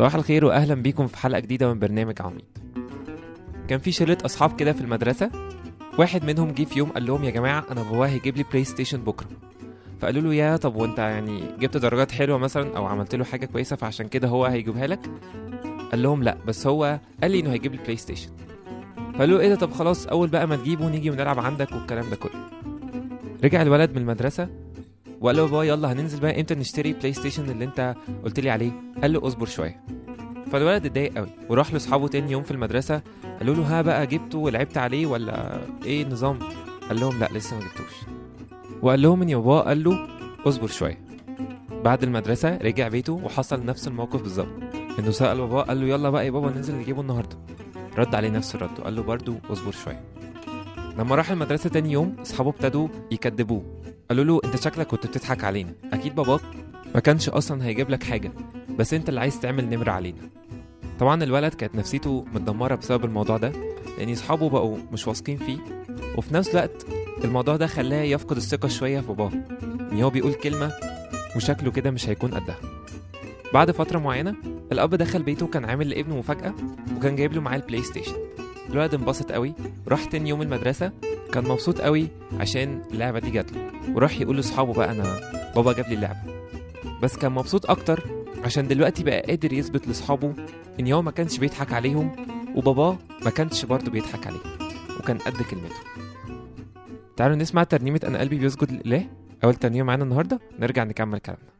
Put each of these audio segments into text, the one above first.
صباح الخير واهلا بيكم في حلقة جديدة من برنامج عواميد كان في شلة أصحاب كده في المدرسة واحد منهم جه في يوم قال لهم يا جماعة أنا بابا هيجيب لي بلاي ستيشن بكرة. فقالوا له يا طب وأنت يعني جبت درجات حلوة مثلا أو عملت له حاجة كويسة فعشان كده هو هيجيبها لك؟ قال لهم لا بس هو قال لي إنه هيجيب لي بلاي ستيشن فقالوا له إيه ده طب خلاص أول بقى ما تجيبه نيجي ونلعب عندك والكلام ده كله. رجع الولد من المدرسة وقال له بابا يلا هننزل بقى إمتى نشتري بلاي ستيشن اللي انت قلت لي عليه؟ قال له اصبر شوية. فالولد اتضايق قوي وراح لاصحابه تاني يوم في المدرسة قالوا له ها بقى جبته ولعبت عليه ولا إيه النظام؟ قال لهم لا لسه ما جبتوش. وقال لهم ان بابا قال له اصبر شوية. بعد المدرسة رجع بيته وحصل نفس الموقف بالظبط. انه سأل بابا قال له يلا بقى يا بابا ننزل نجيبه النهارده. رد عليه نفس الرد وقال له برضه اصبر شوية. لما راح المدرسة تاني يوم اصحابه ابتدوا يكدبوه قالوا له أنت شكلك كنت بتضحك علينا. أكيد باباك ما كانش أصلا هيجيب لك حاجة بس أنت اللي عايز تعمل نمره علينا. طبعا الولد كانت نفسيته متدمرة بسبب الموضوع ده لأن أصحابه بقوا مش واثقين فيه وفي نفس الوقت الموضوع ده خلاه يفقد الثقة شوية في باباه إن هو بيقول كلمة وشكله كده مش هيكون قدها. بعد فترة معينة الأب دخل بيته وكان عامل لابنه مفاجأة وكان جايب له معاه البلاي ستيشن الولد انبسط قوي راح تاني يوم المدرسة كان مبسوط قوي عشان اللعبة دي جات له. وراح يقول لاصحابه بقى أنا بابا جاب لي اللعبة. بس كان مبسوط أكتر عشان دلوقتي بقى قادر يثبت لاصحابه إن هو ما كانش بيضحك عليهم وباباه ما كانش برضه بيضحك عليه وكان قد كلمته. تعالوا نسمع ترنيمة أنا قلبي بيسجد لله أول ترنيمة معانا النهاردة نرجع نكمل كلامنا.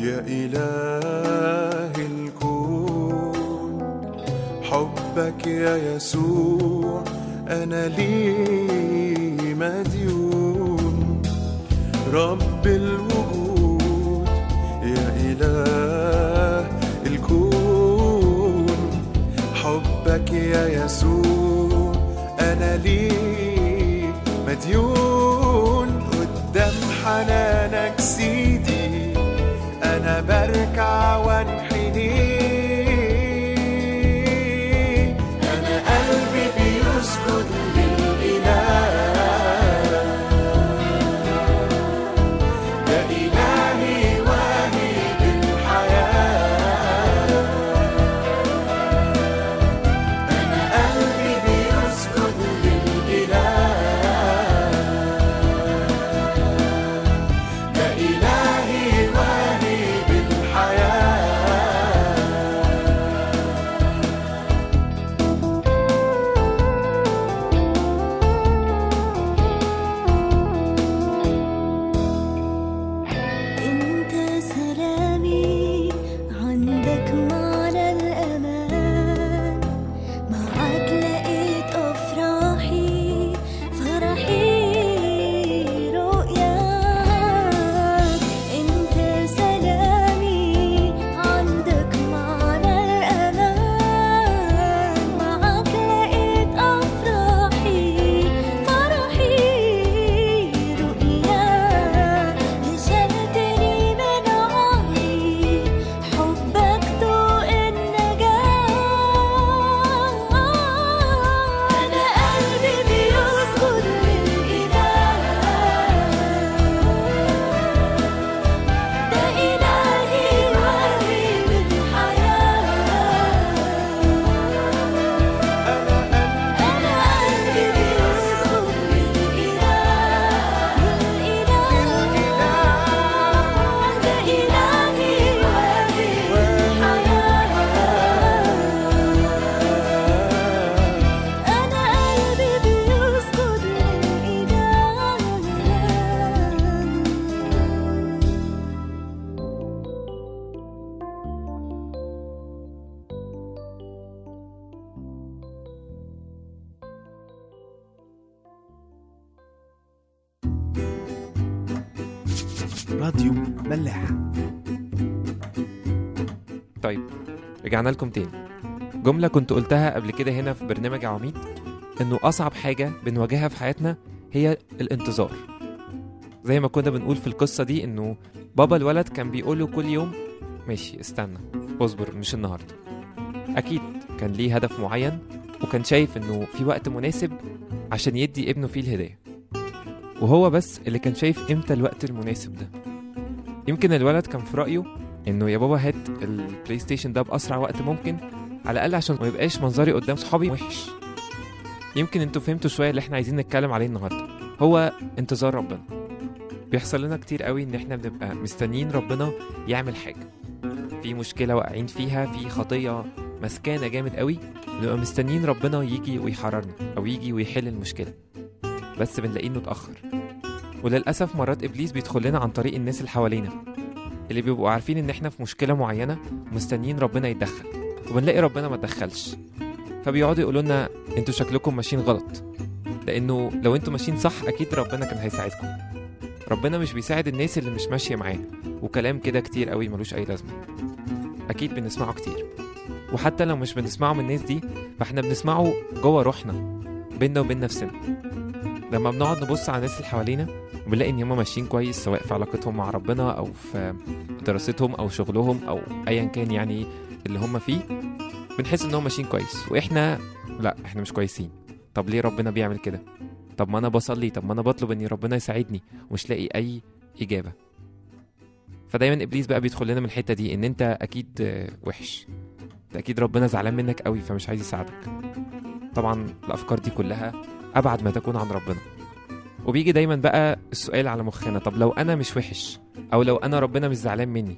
يا إله الكون حبك يا يسوع أنا لي مديون. رب الوجود يا إله الكون حبك يا يسوع أنا لي مديون. قدام حنانك سيدي أنا بركع وانحني. رجعنا لكم تاني. جملة كنت قلتها قبل كده هنا في برنامج عواميد إنه أصعب حاجة بنواجهها في حياتنا هي الانتظار. زي ما كنا بنقول في القصة دي إنه بابا الولد كان بيقوله كل يوم ماشي استنى اصبر مش النهاردة. أكيد كان ليه هدف معين وكان شايف إنه في وقت مناسب عشان يدي ابنه فيه الهدية وهو بس اللي كان شايف إمتى الوقت المناسب ده. يمكن الولد كان في رأيه إنه يا بابا هات البلاي ستيشن ده بأسرع وقت ممكن على الأقل عشان ما يبقاش منظري قدام صحابي وحش. يمكن أنتوا فهمتوا شوية اللي إحنا عايزين نتكلم عليه النهاردة. هو انتظار ربنا. بيحصل لنا كتير قوي إن إحنا بنبقى مستنيين ربنا يعمل حاجة. في مشكلة واقعين فيها في خطية مسكانة جامد قوي بنبقى مستنيين ربنا يجي ويحررنا أو يجي ويحل المشكلة. بس بنلاقيه انه اتأخر وللأسف مرات إبليس بيدخل لنا عن طريق الناس اللي حوالينا. اللي بيبقوا عارفين إن إحنا في مشكلة معينة ومستنيين ربنا يتدخل وبنلاقي ربنا ما تدخلش فبيقعدوا يقولوا لنا أنتوا شكلكم ماشيين غلط لأنه لو أنتوا ماشيين صح أكيد ربنا كان هيساعدكم. ربنا مش بيساعد الناس اللي مش ماشية معاه وكلام كده كتير قوي ملوش أي لازمة. أكيد بنسمعه كتير. وحتى لو مش بنسمعه من الناس دي فإحنا بنسمعه جوه روحنا بينا وبين نفسنا. لما بنقعد نبص على الناس اللي حوالينا وبنلاقي إن هم ماشيين كويس سواء في علاقتهم مع ربنا أو في دراستهم أو شغلهم أو ايا كان يعني اللي هم فيه بنحس إن هم ماشيين كويس. وإحنا لأ إحنا مش كويسين. طب ليه ربنا بيعمل كده؟ طب ما أنا بصلي طب ما أنا بطلب إن ربنا يساعدني. ومش لاقي أي إجابة. فدايما إبليس بقى بيدخل لنا من الحتة دي إن أنت أكيد وحش. ده أكيد ربنا زعلان منك قوي فمش عايز يساعدك. طبعا الأفكار دي كلها أبعد ما تكون عن ربنا. وبيجي دايما بقى السؤال على مخنا طب لو أنا مش وحش أو لو أنا ربنا مش زعلان مني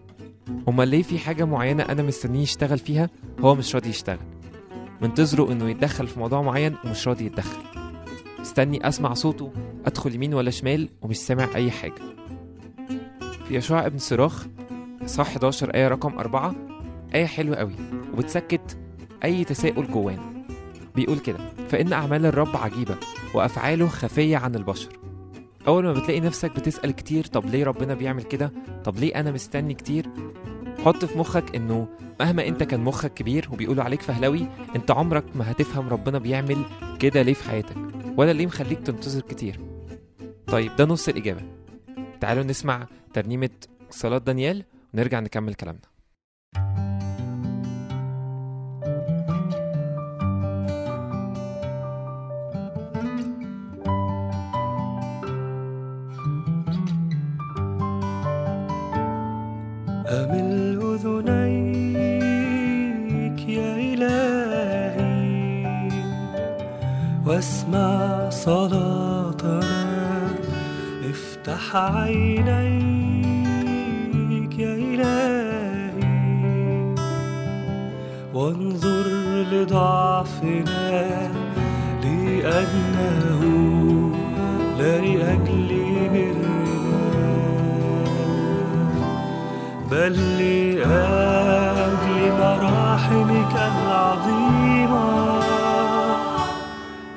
أمال ليه في حاجة معينة أنا مستنيه يشتغل فيها هو مش راضي يشتغل؟ منتظره إنه يتدخل في موضوع معين ومش راضي يتدخل. مستني أسمع صوته أدخل يمين ولا شمال ومش سامع أي حاجة. في يشوع ابن صراخ صح 11 آية رقم أربعة آية حلوة قوي وبتسكت أي تساؤل جوانا بيقول كده فإن أعمال الرب عجيبة وأفعاله خفية عن البشر. أول ما بتلاقي نفسك بتسأل كتير طب ليه ربنا بيعمل كده؟ طب ليه أنا مستني كتير؟ حط في مخك إنه مهما أنت كان مخك كبير وبيقولوا عليك فهلوي أنت عمرك ما هتفهم ربنا بيعمل كده ليه في حياتك ولا ليه مخليك تنتظر كتير. طيب ده نص الإجابة. تعالوا نسمع ترنيمة صلاة دانيال ونرجع نكمل كلامنا. أمل أذنيك يا إلهي؟ واسمع صلاتنا. افتح عينيك يا إلهي. وانظر لضعفنا لأنه لا لأجل بل لأجل مراحمك العظيمة.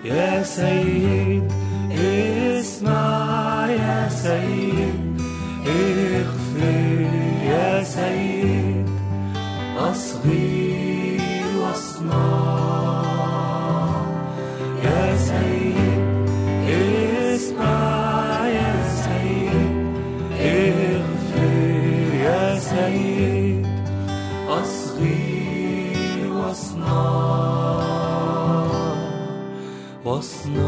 يا سيد اسمع يا سيد اغفر يا سيد أصغي واصنع واصنع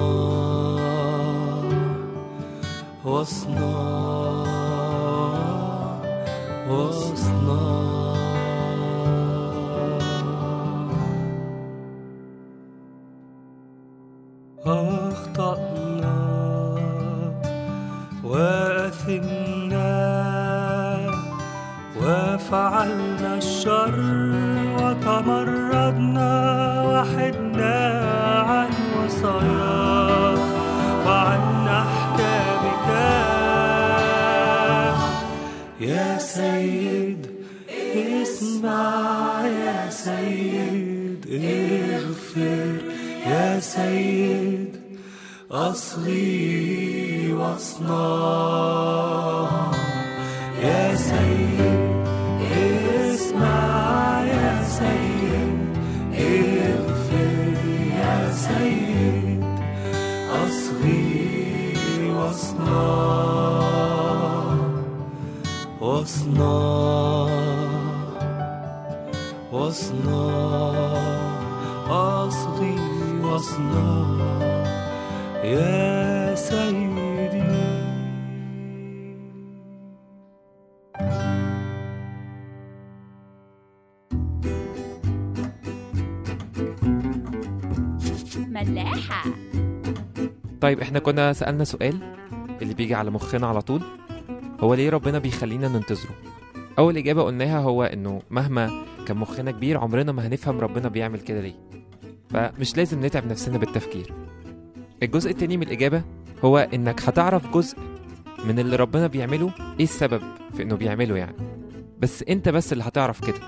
واصنع واصنع أخطأنا وأثمنا وفعلنا الشر وتمردنا وحدنا. وصاياك وعن يا سيد اسمع يا سيد اغفر يا سيد أصغي وأصنع. واصنع واصنع أصغي واصنع يا سيدي. ملاحة. طيب إحنا كنا سألنا سؤال اللي بيجي على مخنا على طول. هو ليه ربنا بيخلينا ننتظره؟ أول إجابة قلناها هو إنه مهما كان مخنا كبير عمرنا ما هنفهم ربنا بيعمل كده ليه. فمش لازم نتعب نفسنا بالتفكير. الجزء التاني من الإجابة هو إنك هتعرف جزء من اللي ربنا بيعمله إيه السبب في إنه بيعمله يعني. بس أنت بس اللي هتعرف كده.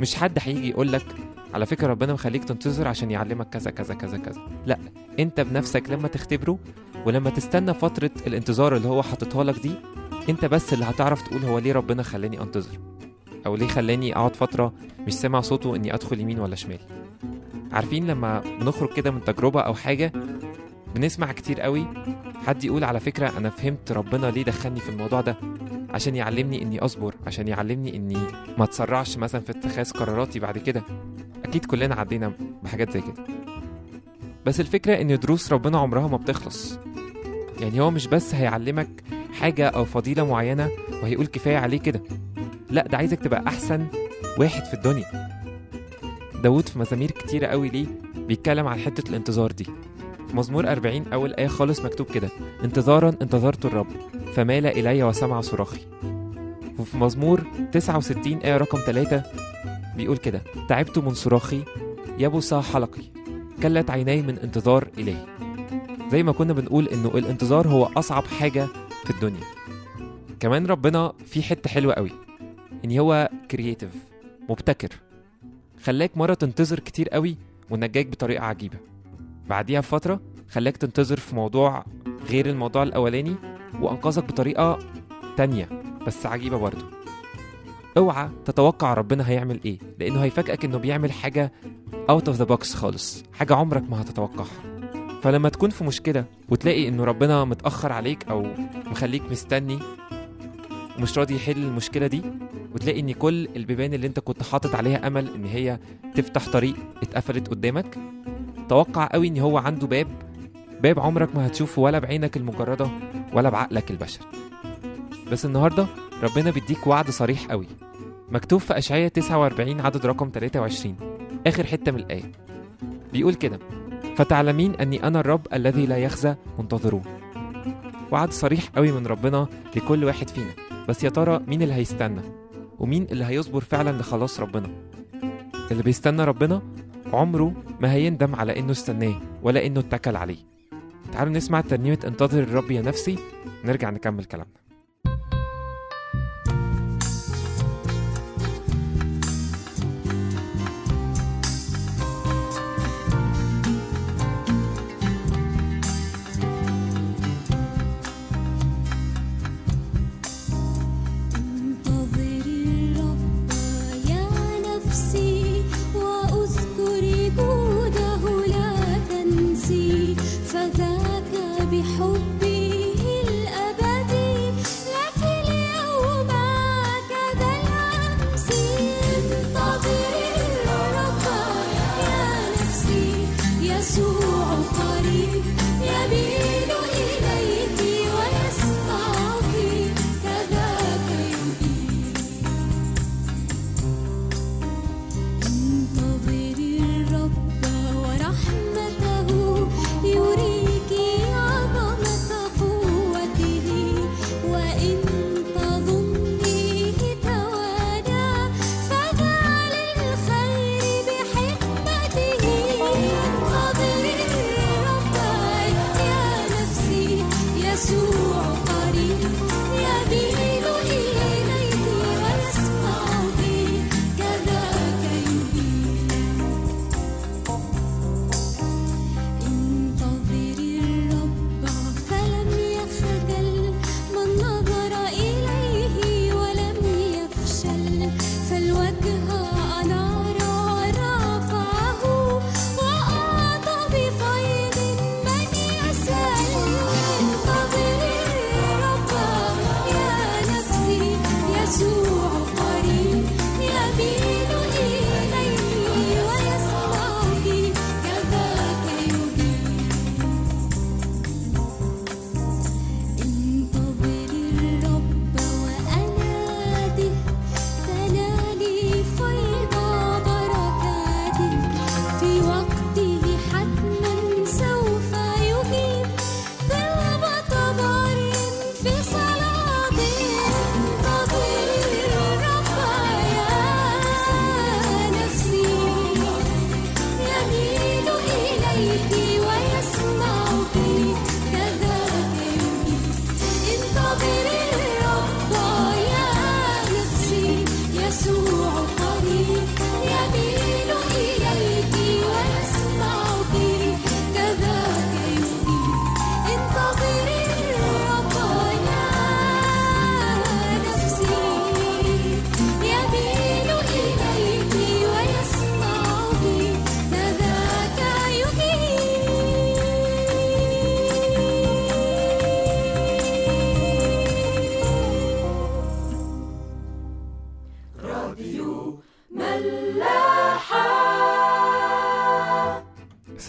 مش حد هيجي يقولك على فكرة ربنا مخليك تنتظر عشان يعلمك كذا كذا كذا كذا. لا أنت بنفسك لما تختبره ولما تستنى فترة الانتظار اللي هو حاططها لك دي انت بس اللي هتعرف تقول هو ليه ربنا خلاني انتظر؟ أو ليه خلاني اقعد فترة مش سامع صوته اني ادخل يمين ولا شمال. عارفين لما بنخرج كده من تجربة أو حاجة بنسمع كتير قوي حد يقول على فكرة أنا فهمت ربنا ليه دخلني في الموضوع ده عشان يعلمني اني اصبر عشان يعلمني اني ما اتسرعش مثلا في اتخاذ قراراتي بعد كده. أكيد كلنا عدينا بحاجات زي كده. بس الفكرة إن دروس ربنا عمرها ما بتخلص. يعني هو مش بس هيعلمك حاجة أو فضيلة معينة وهيقول كفاية عليه كده. لا ده عايزك تبقى أحسن واحد في الدنيا. داود في مزامير كتيرة قوي ليه بيتكلم عن حتة الانتظار دي. في مزمور 40 أول آية خالص مكتوب كده انتظارا انتظرت الرب فمال إلي وسمع صراخي. وفي مزمور 69 آية رقم 3 بيقول كده تعبت من صراخي يبس حلقي كلت عيناي من انتظار إلهي. زي ما كنا بنقول إنه الانتظار هو أصعب حاجة في الدنيا. كمان ربنا في حتة حلوة قوي إن هو كرييتيف مبتكر. خلاك مرة تنتظر كتير قوي ونجاك بطريقة عجيبة. بعديها بفترة خلاك تنتظر في موضوع غير الموضوع الأولاني وأنقذك بطريقة تانية بس عجيبة برضه. اوعى تتوقع ربنا هيعمل إيه لأنه هيفاجئك إنه بيعمل حاجة out of the box خالص حاجة عمرك ما هتتوقعها. فلما تكون في مشكلة وتلاقي انه ربنا متأخر عليك أو مخليك مستني ومش راضي يحل المشكلة دي وتلاقي إن كل البيبان اللي أنت كنت حاطط عليها أمل إن هي تفتح طريق اتقفلت قدامك توقع قوي إن هو عنده باب باب عمرك ما هتشوفه ولا بعينك المجردة ولا بعقلك البشري بس النهارده ربنا بيديك وعد صريح قوي مكتوب في أشعية 49 عدد رقم 23 آخر حتة من الآية. بيقول كده فتعلمين أني أنا الرب الذي لا يخزى منتظرون. وعد صريح قوي من ربنا لكل واحد فينا. بس يا ترى مين اللي هيستنى؟ ومين اللي هيصبر فعلا لخلاص ربنا؟ اللي بيستنى ربنا عمره ما هيندم على إنه استناه ولا إنه اتكل عليه. تعالوا نسمع ترنيمة انتظر الرب يا نفسي. نرجع نكمل كلامنا. الوجهه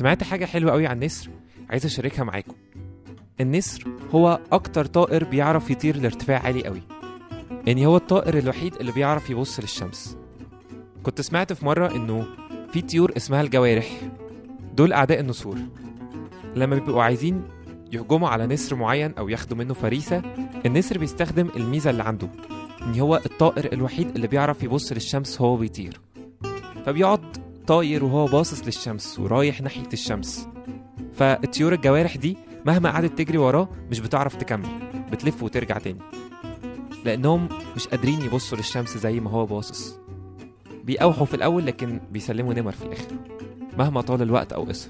سمعت حاجة حلوة قوي عن النسر عايز أشاركها معاكم. النسر هو أكتر طائر بيعرف يطير لارتفاع عالي قوي. يعني هو الطائر الوحيد اللي بيعرف يبص للشمس. كنت سمعت في مرة إنه في طيور اسمها الجوارح. دول أعداء النسور. لما بيبقوا عايزين يهجموا على نسر معين أو ياخدوا منه فريسة النسر بيستخدم الميزة اللي عنده. إن هو الطائر الوحيد اللي بيعرف يبص للشمس وهو بيطير. فبيقعد طاير وهو باصص للشمس ورايح ناحية الشمس. فالطيور الجوارح دي مهما قعدت تجري وراه مش بتعرف تكمل بتلف وترجع تاني. لأنهم مش قادرين يبصوا للشمس زي ما هو باصص. بيقاوحوا في الأول لكن بيسلموا نمر في الآخر مهما طال الوقت أو قصر.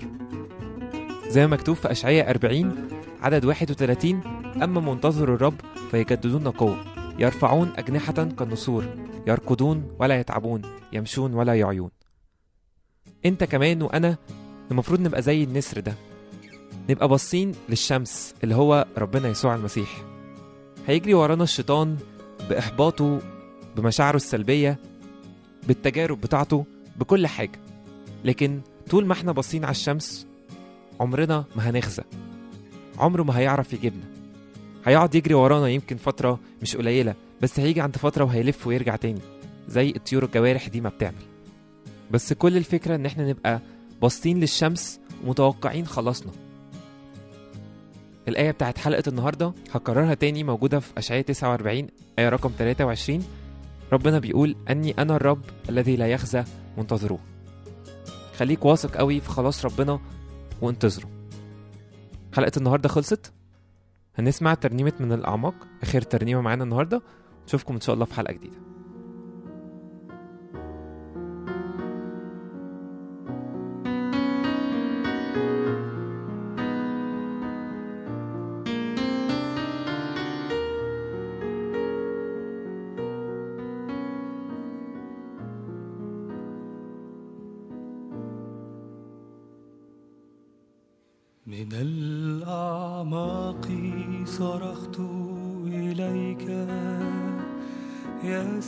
زي ما مكتوب في أشعية 40 عدد 31 أما منتظر الرب فيجددون قوة يرفعون أجنحة كالنسور يركضون ولا يتعبون يمشون ولا يعيون. انت كمان وأنا المفروض نبقى زي النسر ده. نبقى باصين للشمس اللي هو ربنا يسوع المسيح. هيجري ورانا الشيطان بإحباطه بمشاعره السلبية بالتجارب بتاعته بكل حاجة. لكن طول ما إحنا باصين على الشمس عمرنا ما هنخزى. عمره ما هيعرف يجيبنا. هيقعد يجري ورانا يمكن فترة مش قليلة بس هيجي عند فترة وهيلف ويرجع تاني زي الطيور الجوارح دي ما بتعمل. بس كل الفكرة إن إحنا نبقى باصين للشمس ومتوقعين خلاصنا. الآية بتاعت حلقة النهاردة هكررها تاني موجودة في أشعية 49 آية رقم 23 ربنا بيقول أني أنا الرب الذي لا يخزى منتظروه خليك واثق قوي في خلاص ربنا وانتظره. حلقة النهاردة خلصت. هنسمع ترنيمة من الأعماق آخر ترنيمة معانا النهاردة. نشوفكم إن شاء الله في حلقة جديدة.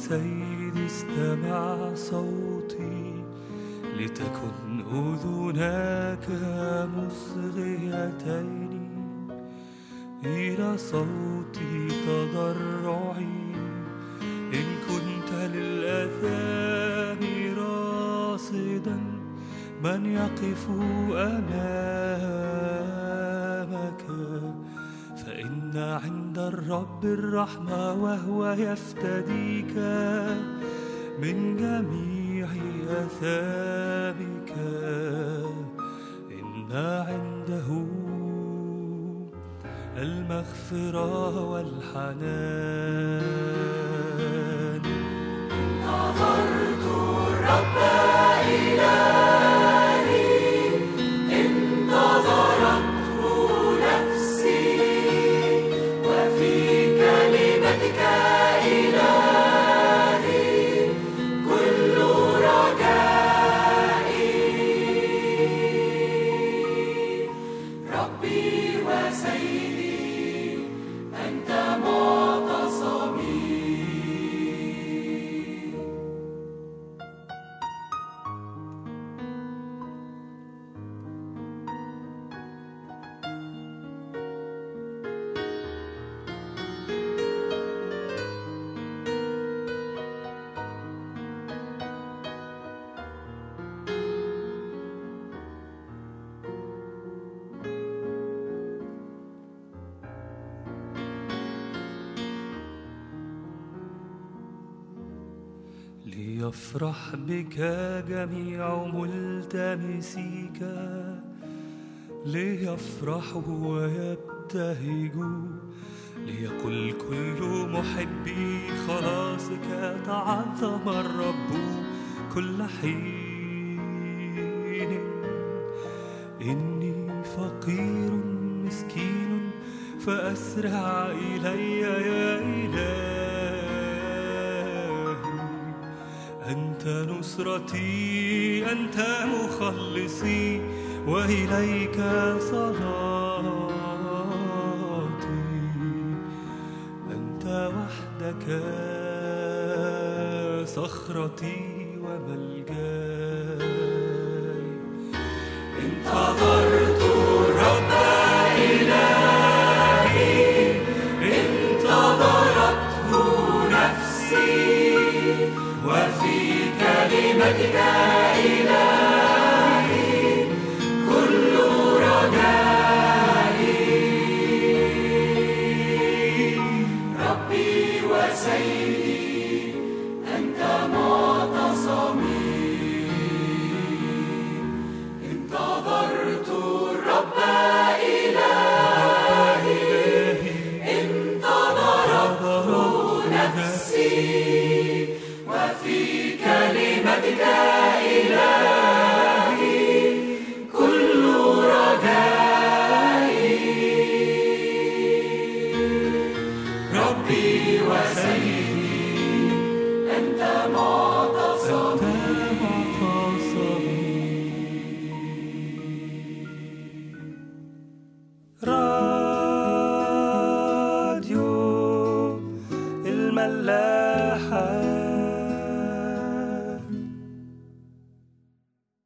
سيدي استمع صوتي لتكن أذناك مصغيتين إلى صوت تضرعي. إن كنت للأثام راصدا من يقف أمامك الرب الرحمة وهو يفتديك من جميع أثامك. إن عنده المغفرة والحنان. ليفرح بك جميع ملتمسيك ليفرحوا ويبتهجوا ليقل كل محبي خلاصك تعظم الرب كل حين. إني فقير مسكين فأسرع إلي يا إلهي. أنت نصرتي أنت مخلصي وإليك صلاتي. أنت وحدك صخرتي وملجاي